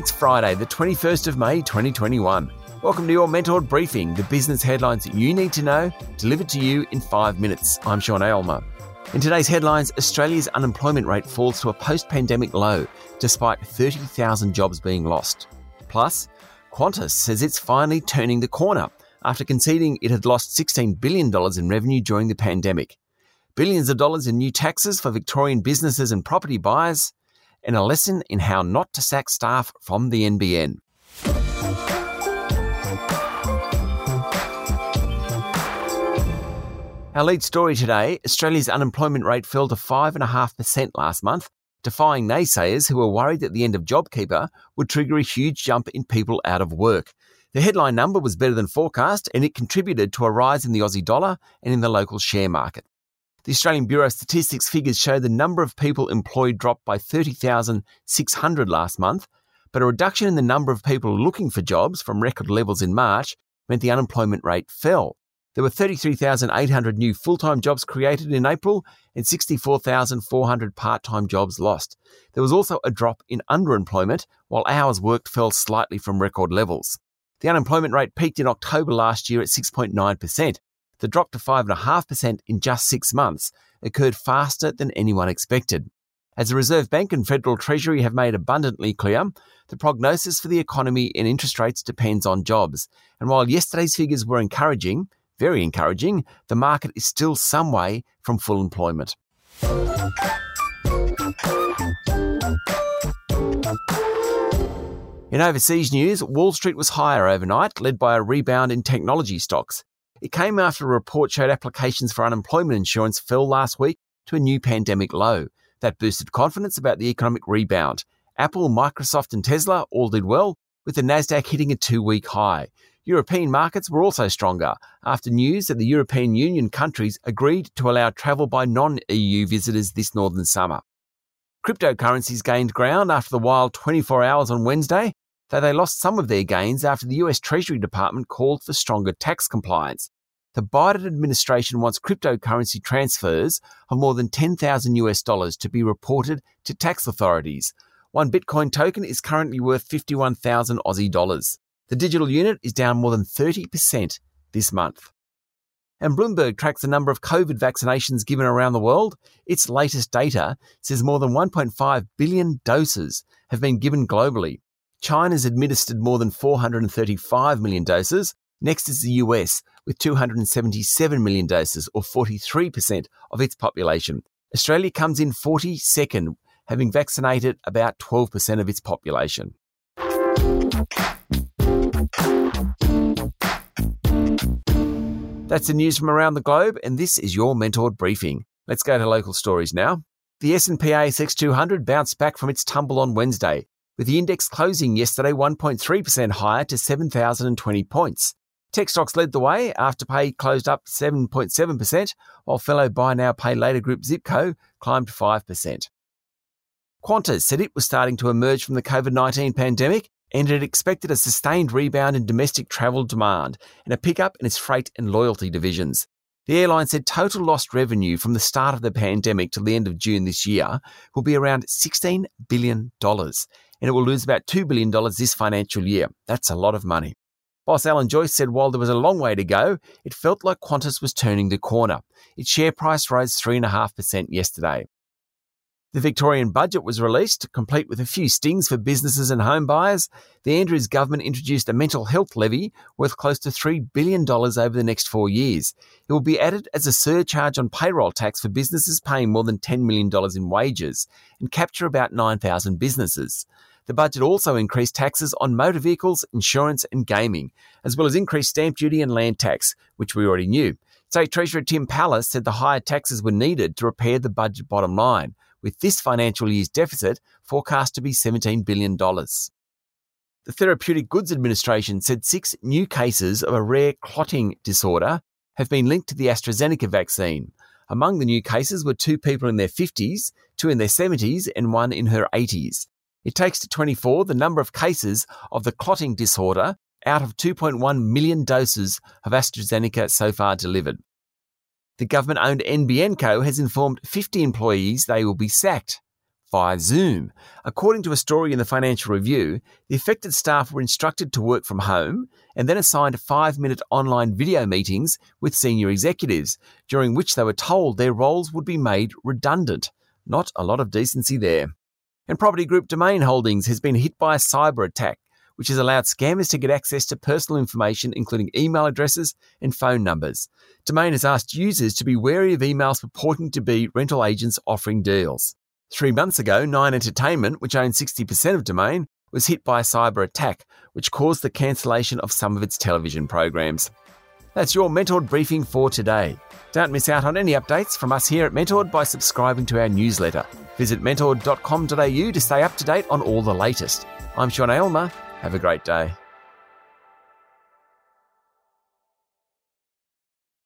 It's Friday, the 21st of May 2021. Welcome to your Mentored Briefing, the business headlines that you need to know, delivered to you in five minutes. I'm Sean Aylmer. In today's headlines, Australia's unemployment rate falls to a post pandemic low, despite 30,000 jobs being lost. Plus, Qantas says it's finally turning the corner after conceding it had lost $16 billion in revenue during the pandemic. Billions of dollars in new taxes for Victorian businesses and property buyers, and a lesson in how not to sack staff from the NBN. Our lead story today Australia's unemployment rate fell to 5.5% last month, defying naysayers who were worried that the end of JobKeeper would trigger a huge jump in people out of work. The headline number was better than forecast, and it contributed to a rise in the Aussie dollar and in the local share market. The Australian Bureau of Statistics figures show the number of people employed dropped by 30,600 last month, but a reduction in the number of people looking for jobs from record levels in March meant the unemployment rate fell. There were 33,800 new full time jobs created in April and 64,400 part time jobs lost. There was also a drop in underemployment, while hours worked fell slightly from record levels. The unemployment rate peaked in October last year at 6.9%. The drop to 5.5% in just six months occurred faster than anyone expected. As the Reserve Bank and Federal Treasury have made abundantly clear, the prognosis for the economy and interest rates depends on jobs. And while yesterday's figures were encouraging, very encouraging, the market is still some way from full employment. In overseas news, Wall Street was higher overnight, led by a rebound in technology stocks. It came after a report showed applications for unemployment insurance fell last week to a new pandemic low. That boosted confidence about the economic rebound. Apple, Microsoft, and Tesla all did well, with the Nasdaq hitting a two-week high. European markets were also stronger after news that the European Union countries agreed to allow travel by non EU visitors this northern summer. Cryptocurrencies gained ground after the wild 24 hours on Wednesday, though they lost some of their gains after the US Treasury Department called for stronger tax compliance. The Biden administration wants cryptocurrency transfers of more than 10,000 US dollars to be reported to tax authorities. One Bitcoin token is currently worth 51,000 Aussie dollars. The digital unit is down more than 30% this month. And Bloomberg tracks the number of COVID vaccinations given around the world. Its latest data says more than 1.5 billion doses have been given globally. China's administered more than 435 million doses. Next is the US with 277 million doses, or 43% of its population. Australia comes in 42nd, having vaccinated about 12% of its population. That's the news from around the globe, and this is your mentored briefing. Let's go to local stories now. The S&P ASX 200 bounced back from its tumble on Wednesday, with the index closing yesterday 1.3% higher to 7,020 points. Tech stocks led the way Afterpay closed up 7.7%, while fellow buy now pay later group Zipco climbed 5%. Qantas said it was starting to emerge from the COVID 19 pandemic and it expected a sustained rebound in domestic travel demand and a pickup in its freight and loyalty divisions. The airline said total lost revenue from the start of the pandemic till the end of June this year will be around $16 billion, and it will lose about $2 billion this financial year. That's a lot of money. Boss Alan Joyce said while there was a long way to go, it felt like Qantas was turning the corner. Its share price rose 3.5% yesterday. The Victorian budget was released, complete with a few stings for businesses and home buyers. The Andrews government introduced a mental health levy worth close to $3 billion over the next four years. It will be added as a surcharge on payroll tax for businesses paying more than $10 million in wages and capture about 9,000 businesses. The budget also increased taxes on motor vehicles, insurance, and gaming, as well as increased stamp duty and land tax, which we already knew. State Treasurer Tim Pallas said the higher taxes were needed to repair the budget bottom line with this financial year's deficit forecast to be $17 billion. The Therapeutic Goods Administration said six new cases of a rare clotting disorder have been linked to the AstraZeneca vaccine. Among the new cases were two people in their 50s, two in their 70s, and one in her 80s. It takes to 24 the number of cases of the clotting disorder out of 2.1 million doses of AstraZeneca so far delivered. The government owned NBN Co has informed 50 employees they will be sacked. via Zoom. According to a story in the Financial Review, the affected staff were instructed to work from home and then assigned five minute online video meetings with senior executives, during which they were told their roles would be made redundant. Not a lot of decency there. And Property Group Domain Holdings has been hit by a cyber attack, which has allowed scammers to get access to personal information, including email addresses and phone numbers. Domain has asked users to be wary of emails purporting to be rental agents offering deals. Three months ago, Nine Entertainment, which owns 60% of Domain, was hit by a cyber attack, which caused the cancellation of some of its television programs. That's your Mentored briefing for today. Don't miss out on any updates from us here at Mentored by subscribing to our newsletter. Visit mentored.com.au to stay up to date on all the latest. I'm Sean Aylmer. Have a great day.